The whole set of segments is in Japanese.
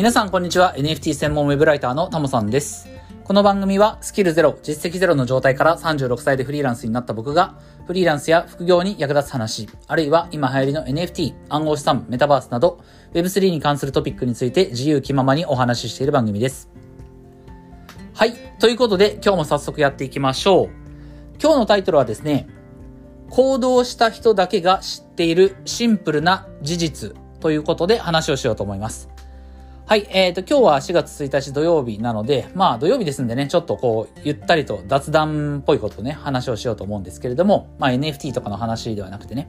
皆さんこんにちは。NFT 専門ウェブライターのタモさんです。この番組はスキルゼロ実績ゼロの状態から36歳でフリーランスになった僕がフリーランスや副業に役立つ話あるいは今流行りの NFT 暗号資産メタバースなど Web3 に関するトピックについて自由気ままにお話ししている番組です。はい。ということで今日も早速やっていきましょう。今日のタイトルはですね行動した人だけが知っているシンプルな事実ということで話をしようと思います。はい、えっ、ー、と、今日は4月1日土曜日なので、まあ土曜日ですんでね、ちょっとこう、ゆったりと雑談っぽいことをね、話をしようと思うんですけれども、まあ NFT とかの話ではなくてね。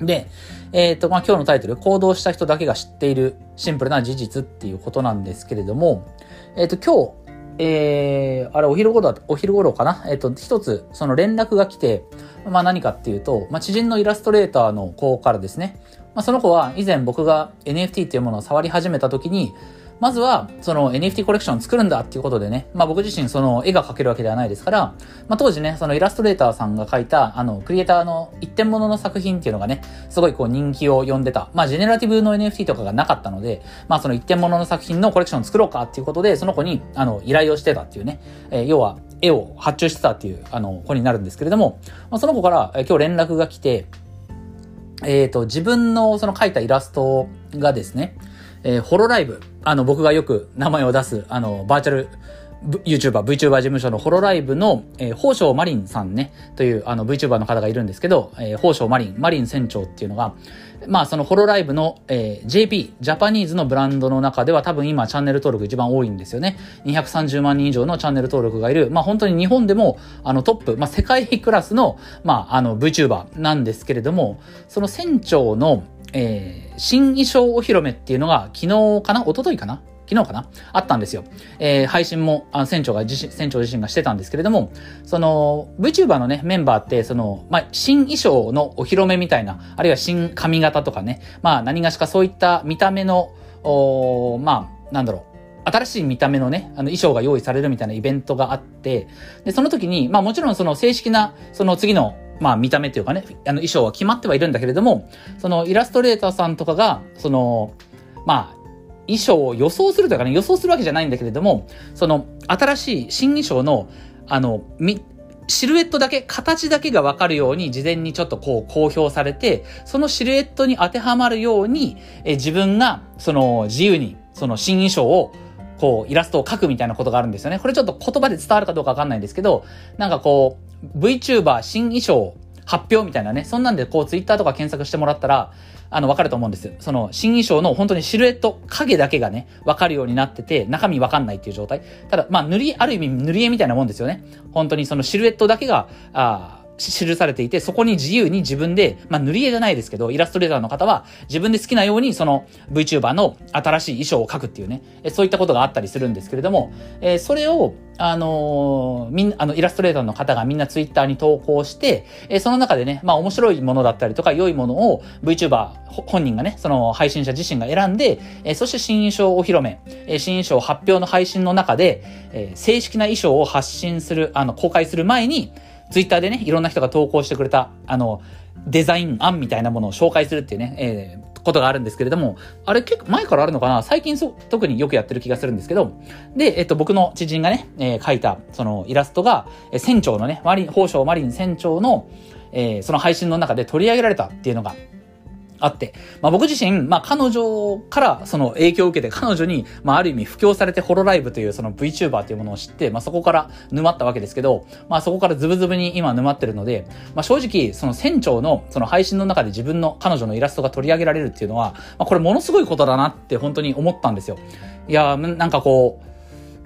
で、えっ、ー、と、まあ今日のタイトル、行動した人だけが知っているシンプルな事実っていうことなんですけれども、えっ、ー、と、今日、えー、あれ、お昼頃だ、お昼頃かな？えっ、と、一つ、その連絡が来て、まあ何かっていうと、まあ知人のイラストレーターの子からですね、まあ、その子は以前僕が NFT っていうものを触り始めた時に、まずは、その NFT コレクションを作るんだっていうことでね、まあ僕自身その絵が描けるわけではないですから、まあ当時ね、そのイラストレーターさんが描いた、あの、クリエイターの一点物の作品っていうのがね、すごいこう人気を呼んでた。まあジェネラティブの NFT とかがなかったので、まあその一点物の作品のコレクションを作ろうかっていうことで、その子に、あの、依頼をしてたっていうね、えー、要は、絵を発注してたっていう、あの、子になるんですけれども、まあ、その子から、今日連絡が来て、えっ、ー、と、自分のその描いたイラストがですね、えー、ホロライブ、あの、僕がよく名前を出す、あの、バーチャル YouTuber、VTuber 事務所のホロライブの、えー、宝生マリンさんね、というあの VTuber の方がいるんですけど、えー、宝生マリン、マリン船長っていうのが、まあそのホロライブの、えー、JP、ジャパニーズのブランドの中では多分今チャンネル登録一番多いんですよね。230万人以上のチャンネル登録がいる、まあ本当に日本でもあのトップ、まあ世界クラスの、まああの VTuber なんですけれども、その船長の、えー、新衣装お披露目っていうのが昨日かな？一昨日かな？昨日かな？あったんですよ。えー、配信も、あ船長が自身、船長自身がしてたんですけれども、その、VTuber のね、メンバーって、その、まあ、新衣装のお披露目みたいな、あるいは新髪型とかね、まあ、何がしかそういった見た目の、おまあ、なんだろう、新しい見た目のね、あの衣装が用意されるみたいなイベントがあって、で、その時に、まあもちろんその正式な、その次の、まあ見た目っていうかね、あの衣装は決まってはいるんだけれども、そのイラストレーターさんとかが、その、まあ、衣装を予想するというかね、予想するわけじゃないんだけれども、その、新しい新衣装の、あの、み、シルエットだけ、形だけがわかるように事前にちょっとこう公表されて、そのシルエットに当てはまるように、え自分がその自由にその新衣装をこうイラストを描くみたいなことがあるんですよね。これちょっと言葉で伝わるかどうかわかんないんですけど、なんかこう VTuber 新衣装発表みたいなね、そんなんでこうツイッターとか検索してもらったら、あの、わかると思うんですよ。その、新衣装の本当にシルエット、影だけがね、わかるようになってて、中身わかんないっていう状態。ただ、まあ、塗り、ある意味塗り絵みたいなもんですよね。本当にそのシルエットだけが、ああ記されていて、そこに自由に自分で、まあ、塗り絵じゃないですけど、イラストレーターの方は自分で好きなように、その VTuber の新しい衣装を描くっていうね、そういったことがあったりするんですけれども、えー、それを、あのー、みん、あの、イラストレーターの方がみんなツイッターに投稿して、えー、その中でね、まあ面白いものだったりとか、良いものを VTuber 本人がね、その配信者自身が選んで、えー、そして新衣装お披露目、えー、新衣装発表の配信の中で、えー、正式な衣装を発信する、あの、公開する前に、ツイッターでね、いろんな人が投稿してくれた、あの、デザイン案みたいなものを紹介するっていうね、えー、ことがあるんですけれども、あれ結構前からあるのかな？最近そ特によくやってる気がするんですけど、で、えっと、僕の知人がね、えー、描いた、そのイラストが、えー、船長のね、マリン、宝生マリン船長の、えー、その配信の中で取り上げられたっていうのがあって、まあ僕自身、まあ彼女からその影響を受けて彼女に、まあある意味布教されてホロライブというその VTuber というものを知って、まあそこから沼ったわけですけど、まあそこからズブズブに今沼ってるので、まあ正直その船長のその配信の中で自分の彼女のイラストが取り上げられるっていうのは、まあこれものすごいことだなって本当に思ったんですよ。いや、なんかこう、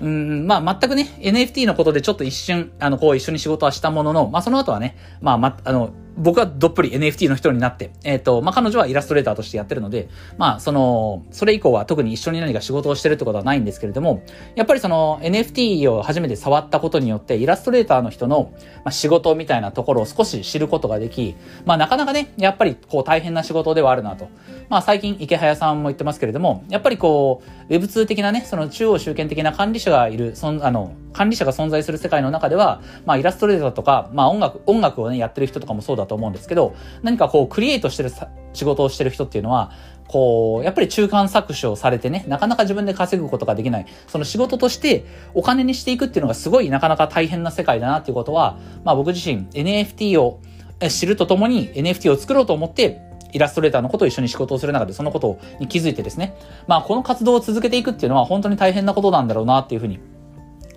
うん、まあ、全くね、NFT のことでちょっと一瞬、あの、こう一緒に仕事はしたものの、まあ、その後はね、まあ、ま、あの、僕はどっぷり NFT の人になって、えっ、ー、と、まあ、彼女はイラストレーターとしてやってるので、まあ、その、それ以降は特に一緒に何か仕事をしてるってことはないんですけれども、やっぱりその NFT を初めて触ったことによって、イラストレーターの人の、ま、仕事みたいなところを少し知ることができ、まあ、なかなかね、やっぱりこう大変な仕事ではあるなと。まあ、最近池早さんも言ってますけれども、やっぱりこう、Web2 的なね、その中央集権的な管理者がいる、そん、あの、管理者が存在する世界の中では、まあ、イラストレーターとか、まあ、音楽、音楽をね、やってる人とかもそうだとと思うんですけど、何かこう、クリエイトしてる仕事をしてる人っていうのは、こう、やっぱり中間搾取をされてね、なかなか自分で稼ぐことができない。その仕事としてお金にしていくっていうのがすごいなかなか大変な世界だなっていうことは、まあ僕自身 NFT を知るとともに NFT を作ろうと思ってイラストレーターのことを一緒に仕事をする中でそのことに気づいてですね、まあこの活動を続けていくっていうのは本当に大変なことなんだろうなっていうふうに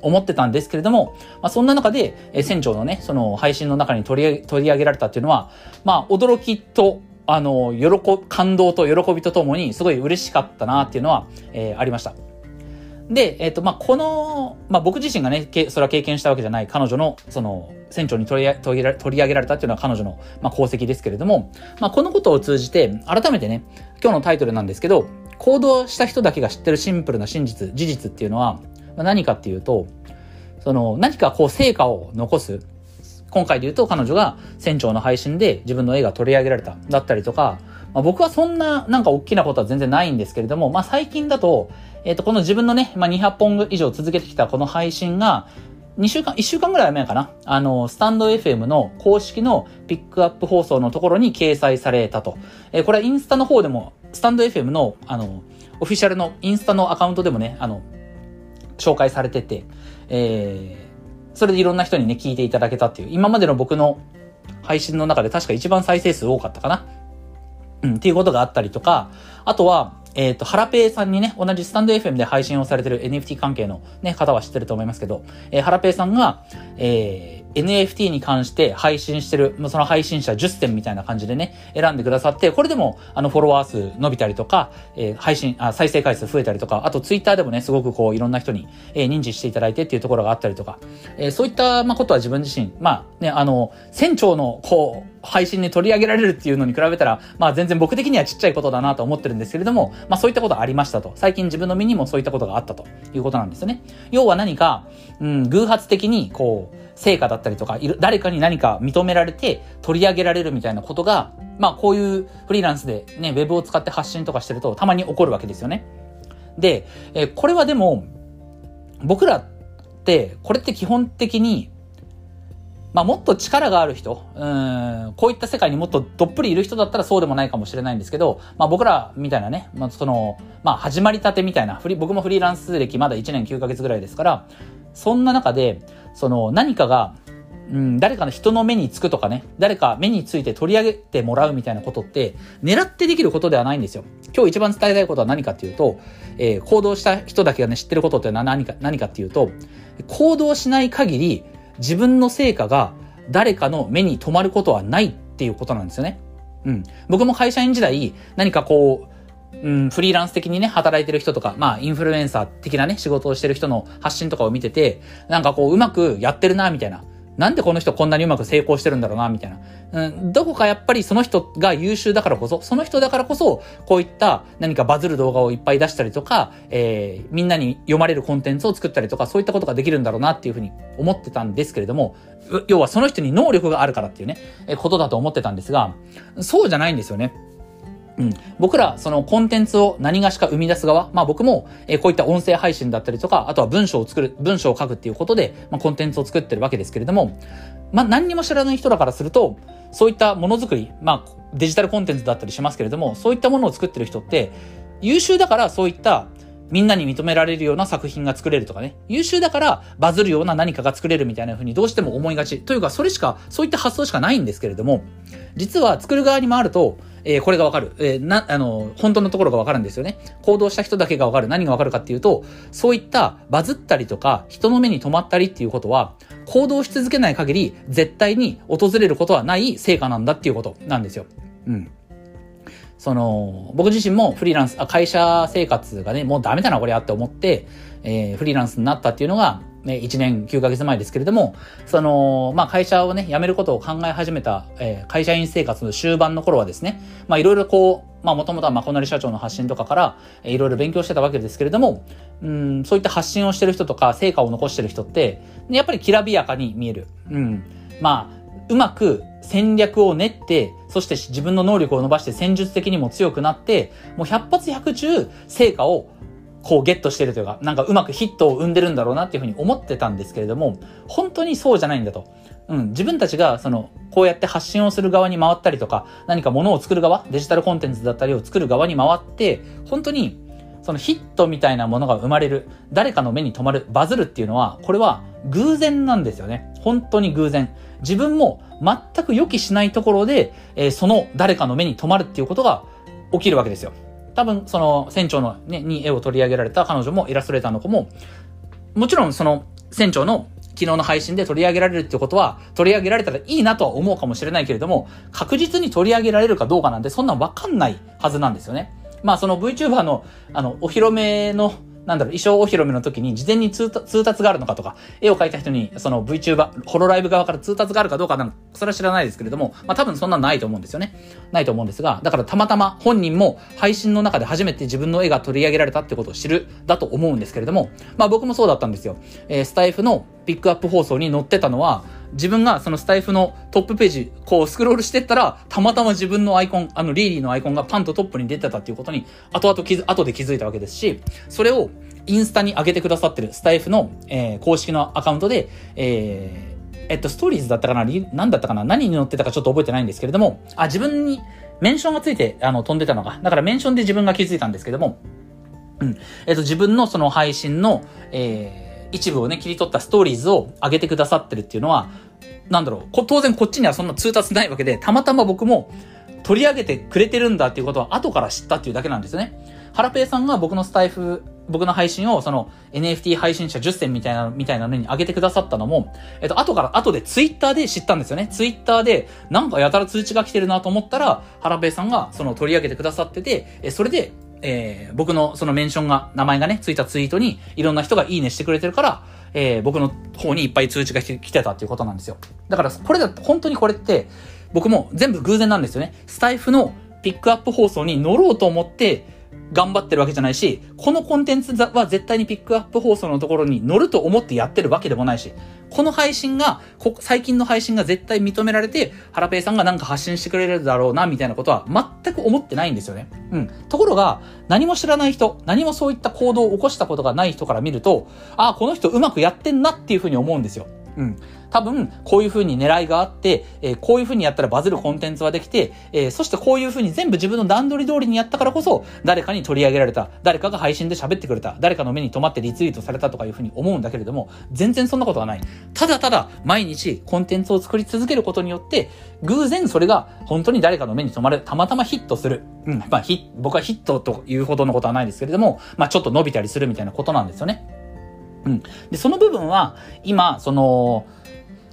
思ってたんですけれども、まあ、そんな中で、え船長のね、その配信の中に取り取り上げられたっていうのは、まあ、驚きと、あの、喜、感動と喜びとともに、すごい嬉しかったなっていうのは、えー、ありました。で、えっ、ー、と、まあ、この、まあ、僕自身がね、それは経験したわけじゃない彼女の、その、船長に取り取り取り上げられたっていうのは彼女の、まあ、功績ですけれども、まあ、このことを通じて、改めてね、今日のタイトルなんですけど、行動した人だけが知ってるシンプルな真実、事実っていうのは、ま、何かっていうと、その、何かこう成果を残す。今回で言うと彼女が船長の配信で自分の絵が取り上げられた。だったりとか、まあ、僕はそんななんか大きなことは全然ないんですけれども、まあ最近だと、えっ、ー、と、この自分のね、まあ200本以上続けてきたこの配信が、2週間、1週間ぐらい前かなあの、スタンド FM の公式のピックアップ放送のところに掲載されたと。えー、これはインスタの方でも、スタンド FM の、あの、オフィシャルのインスタのアカウントでもね、あの、紹介されてて、えー、それでいろんな人にね、聞いていただけたっていう、今までの僕の配信の中で確か一番再生数多かったかな。うん、っていうことがあったりとか、あとは、えっ、ー、と、ハラペーさんにね、同じスタンド FM で配信をされてる NFT 関係のね、方は知ってると思いますけど、えー、ハラペーさんが、えー、NFT に関して配信してる、その配信者10選みたいな感じでね、選んでくださって、これでも、あの、フォロワー数伸びたりとか、えー、配信、あ、再生回数増えたりとか、あとツイッターでもね、すごくこう、いろんな人に、えー、認知していただいてっていうところがあったりとか、えー、そういった、まあ、ことは自分自身、まあ、ね、あの、船長の、こう、配信に取り上げられるっていうのに比べたら、まあ全然僕的にはちっちゃいことだなと思ってるんですけれども、まあそういったことありましたと。最近自分の身にもそういったことがあったということなんですよね。要は何か、うん、偶発的に、こう、成果だったりとか、誰かに何か認められて取り上げられるみたいなことが、まあこういうフリーランスでね、ウェブを使って発信とかしてるとたまに起こるわけですよね。で、えこれはでも、僕らって、これって基本的に、まあもっと力がある人、うん、こういった世界にもっとどっぷりいる人だったらそうでもないかもしれないんですけど、まあ僕らみたいなね、まあその、まあ始まりたてみたいな、僕もフリーランス歴まだ1年9ヶ月ぐらいですから、そんな中で、その何かが、うん、誰かの人の目につくとかね、誰か目について取り上げてもらうみたいなことって、狙ってできることではないんですよ。今日一番伝えたいことは何かっていうと、えー、行動した人だけがね、知ってることって何か、何かっていうと、行動しない限り、自分の成果が誰かの目に留まることはないっていうことなんですよね。うん。僕も会社員時代、何かこう、うん、フリーランス的にね、働いてる人とか、まあ、インフルエンサー的なね、仕事をしてる人の発信とかを見てて、なんかこう、うまくやってるな、みたいな。なんでこの人こんなにうまく成功してるんだろうな、みたいな。うん、どこかやっぱりその人が優秀だからこそ、その人だからこそ、こういった何かバズる動画をいっぱい出したりとか、えー、みんなに読まれるコンテンツを作ったりとか、そういったことができるんだろうなっていうふうに思ってたんですけれども、要はその人に能力があるからっていうね、えことだと思ってたんですが、そうじゃないんですよね。うん、僕ら、そのコンテンツを何がしか生み出す側、まあ僕も、え、こういった音声配信だったりとか、あとは文章を作る、文章を書くっていうことで、まあコンテンツを作ってるわけですけれども、まあ何にも知らない人だからすると、そういったものづくり、まあデジタルコンテンツだったりしますけれども、そういったものを作ってる人って、優秀だからそういったみんなに認められるような作品が作れるとかね、優秀だからバズるような何かが作れるみたいな風にどうしても思いがち。というか、それしか、そういった発想しかないんですけれども、実は作る側に回ると、えー、これがわかる。えー、な、あの、本当のところがわかるんですよね。行動した人だけがわかる。何がわかるかっていうと、そういったバズったりとか、人の目に留まったりっていうことは、行動し続けない限り、絶対に訪れることはない成果なんだっていうことなんですよ。うん。その、僕自身もフリーランス、あ会社生活がね、もうダメだな、これやって思って、えー、フリーランスになったっていうのが、ね、1年9ヶ月前ですけれども、その、まあ、会社をね、辞めることを考え始めた、えー、会社員生活の終盤の頃はですね、まあ、いろいろこう、まあ、もともとはまこなり社長の発信とかから、えー、いろいろ勉強してたわけですけれども、うん、そういった発信をしてる人とか、成果を残してる人って、やっぱりきらびやかに見える。うん。まあ、うまく戦略を練って、そして自分の能力を伸ばして戦術的にも強くなって、もう100発100中成果をこうゲットしてるというか、なんかうまくヒットを生んでるんだろうなっていうふうに思ってたんですけれども、本当にそうじゃないんだと。うん、自分たちが、その、こうやって発信をする側に回ったりとか、何か物を作る側、デジタルコンテンツだったりを作る側に回って、本当に、そのヒットみたいなものが生まれる、誰かの目に留まる、バズるっていうのは、これは偶然なんですよね。本当に偶然。自分も全く予期しないところで、えー、その誰かの目に留まるっていうことが起きるわけですよ。多分、その、船長のね、に絵を取り上げられた彼女も、イラストレーターの子も、もちろんその、船長の昨日の配信で取り上げられるってことは、取り上げられたらいいなとは思うかもしれないけれども、確実に取り上げられるかどうかなんてそんなわかんないはずなんですよね。まあその VTuber の、あの、お披露目のなんだろう、衣装お披露目の時に事前に通達があるのかとか、絵を描いた人にその VTuber、ホロライブ側から通達があるかどうかなんか、それは知らないですけれども、まあ多分そんなないと思うんですよね。ないと思うんですが、だからたまたま本人も配信の中で初めて自分の絵が取り上げられたってことを知る、だと思うんですけれども、まあ僕もそうだったんですよ。えー、スタイフのピックアップ放送に載ってたのは、自分がそのスタイフのトップページ、こうスクロールしてったら、たまたま自分のアイコン、あのリーリーのアイコンがパンとトップに出てたっていうことに、後々気づ、後で気づいたわけですし、それをインスタに上げてくださってるスタイフの、えー、公式のアカウントで、えー、えっと、ストーリーズだったかな？何だったかな？何に載ってたかちょっと覚えてないんですけれども、あ、自分にメンションがついて、あの、飛んでたのが、だからメンションで自分が気づいたんですけども、うん。えっと、自分のその配信の、えー、一部をね、切り取ったストーリーズを上げてくださってるっていうのは、なんだろう、当然こっちにはそんな通達ないわけで、たまたま僕も取り上げてくれてるんだっていうことは後から知ったっていうだけなんですよね。ハラペイさんが僕のスタイフ僕の配信をその NFT 配信者10選みたいな、みたいなのに上げてくださったのも、えっと、後から、後でツイッターで知ったんですよね。ツイッターで、なんかやたら通知が来てるなと思ったら、ハラペイさんがその取り上げてくださってて、え、それで、えー、僕のそのメンションが、名前がね、ついたツイートに、いろんな人がいいねしてくれてるから、えー、僕の方にいっぱい通知が来てたっていうことなんですよ。だから、これだ、本当にこれって、僕も全部偶然なんですよね。スタイフのピックアップ放送に乗ろうと思って、頑張ってるわけじゃないし、このコンテンツは絶対にピックアップ放送のところに乗ると思ってやってるわけでもないし、この配信が、最近の配信が絶対認められて、ハラペイさんがなんか発信してくれるだろうな、みたいなことは全く思ってないんですよね。うん。ところが、何も知らない人、何もそういった行動を起こしたことがない人から見ると、ああ、この人うまくやってんなっていうふうに思うんですよ。うん。多分、こういう風に狙いがあって、えー、こういう風にやったらバズるコンテンツはできて、えー、そしてこういう風に全部自分の段取り通りにやったからこそ、誰かに取り上げられた、誰かが配信で喋ってくれた、誰かの目に留まってリツイートされたとかいう風に思うんだけれども、全然そんなことはない。ただただ、毎日コンテンツを作り続けることによって、偶然それが本当に誰かの目に留まる、たまたまヒットする。うん、まあ、ヒ僕はヒットというほどのことはないですけれども、まあ、ちょっと伸びたりするみたいなことなんですよね。うん。で、その部分は、今、その、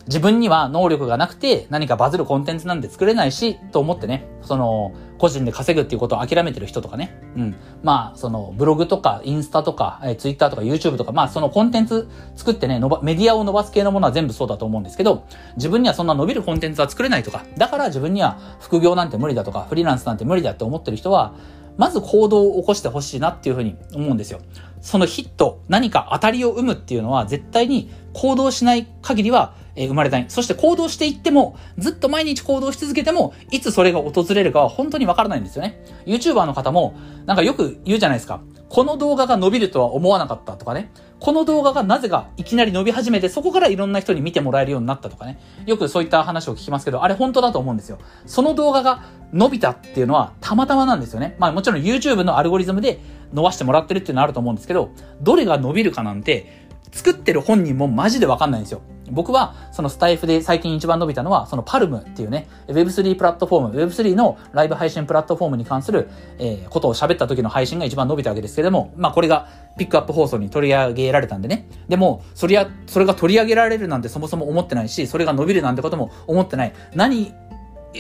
自分には能力がなくて何かバズるコンテンツなんて作れないし、と思ってね、その、個人で稼ぐっていうことを諦めてる人とかね、うん。まあ、その、ブログとか、インスタとか、えー、ツイッターとか、YouTube とか、まあ、そのコンテンツ作ってね、のば、メディアを伸ばす系のものは全部そうだと思うんですけど、自分にはそんな伸びるコンテンツは作れないとか、だから自分には副業なんて無理だとか、フリーランスなんて無理だって思ってる人は、まず行動を起こしてほしいなっていうふうに思うんですよ。そのヒット、何か当たりを生むっていうのは絶対に行動しない限りは生まれない。そして行動していっても、ずっと毎日行動し続けても、いつそれが訪れるかは本当にわからないんですよね。YouTuber の方も、なんかよく言うじゃないですか。この動画が伸びるとは思わなかったとかね。この動画がなぜかいきなり伸び始めて、そこからいろんな人に見てもらえるようになったとかね。よくそういった話を聞きますけど、あれ本当だと思うんですよ。その動画が伸びたっていうのはたまたまなんですよね。まあもちろん YouTube のアルゴリズムで伸ばしてもらってるっていうのはあると思うんですけど、どれが伸びるかなんて、作ってる本人もマジでわかんないんですよ。僕は、そのスタイフで最近一番伸びたのは、そのパルムっていうね、Web3 プラットフォーム、Web3 のライブ配信プラットフォームに関する、えー、ことを喋った時の配信が一番伸びたわけですけども、まあこれがピックアップ放送に取り上げられたんでね。でも、そりゃ、それが取り上げられるなんてそもそも思ってないし、それが伸びるなんてことも思ってない。何、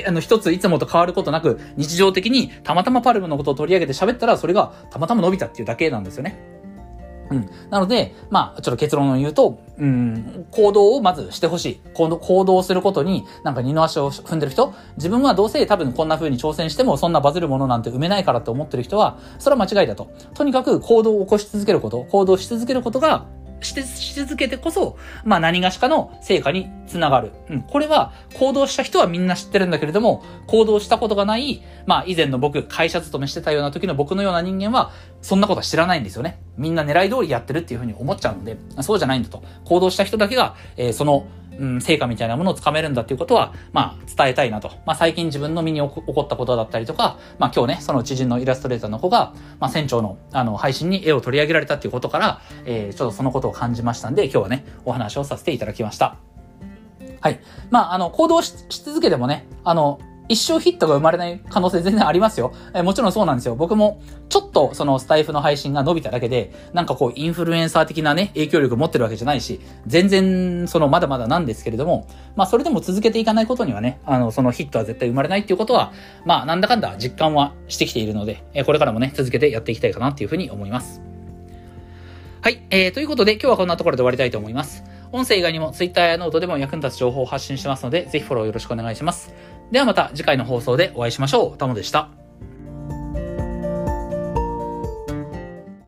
あの、一ついつもと変わることなく、日常的にたまたまパルムのことを取り上げて喋ったら、それがたまたま伸びたっていうだけなんですよね。うん。なので、まあ、ちょっと結論を言うと、うん、行動をまずしてほしい。行動、行動することに、なんか二の足を踏んでる人、自分はどうせ多分こんな風に挑戦しても、そんなバズるものなんて埋めないからって思ってる人は、それは間違いだと。とにかく行動を起こし続けること、行動し続けることが、して、し続けてこそ、まあ何がしかの成果につながる。うん。これは、行動した人はみんな知ってるんだけれども、行動したことがない、まあ以前の僕、会社勤めしてたような時の僕のような人間は、そんなことは知らないんですよね。みんな狙い通りやってるっていうふうに思っちゃうので、そうじゃないんだと。行動した人だけが、えー、その、うん、成果みたいなものをつかめるんだっていうことは、まあ、伝えたいなと。まあ、最近自分の身に起こったことだったりとか、まあ、今日ね、その知人のイラストレーターの子が、まあ、船長の、あの、配信に絵を取り上げられたっていうことから、えー、ちょっとそのことを感じましたんで、今日はね、お話をさせていただきました。はい。まあ、あの、行動し続けてもね、あの、一生ヒットが生まれない可能性全然ありますよ。えもちろんそうなんですよ。僕も、ちょっとそのスタイフの配信が伸びただけで、なんかこう、インフルエンサー的なね、影響力持ってるわけじゃないし、全然、その、まだまだなんですけれども、まあ、それでも続けていかないことにはね、あの、そのヒットは絶対生まれないっていうことは、まあ、なんだかんだ実感はしてきているので、えこれからもね、続けてやっていきたいかなっていうふうに思います。はい。えー、ということで、今日はこんなところで終わりたいと思います。音声以外にも Twitter やノートでも役に立つ情報を発信してますので、ぜひフォローよろしくお願いします。ではまた次回の放送でお会いしましょう。タモでした。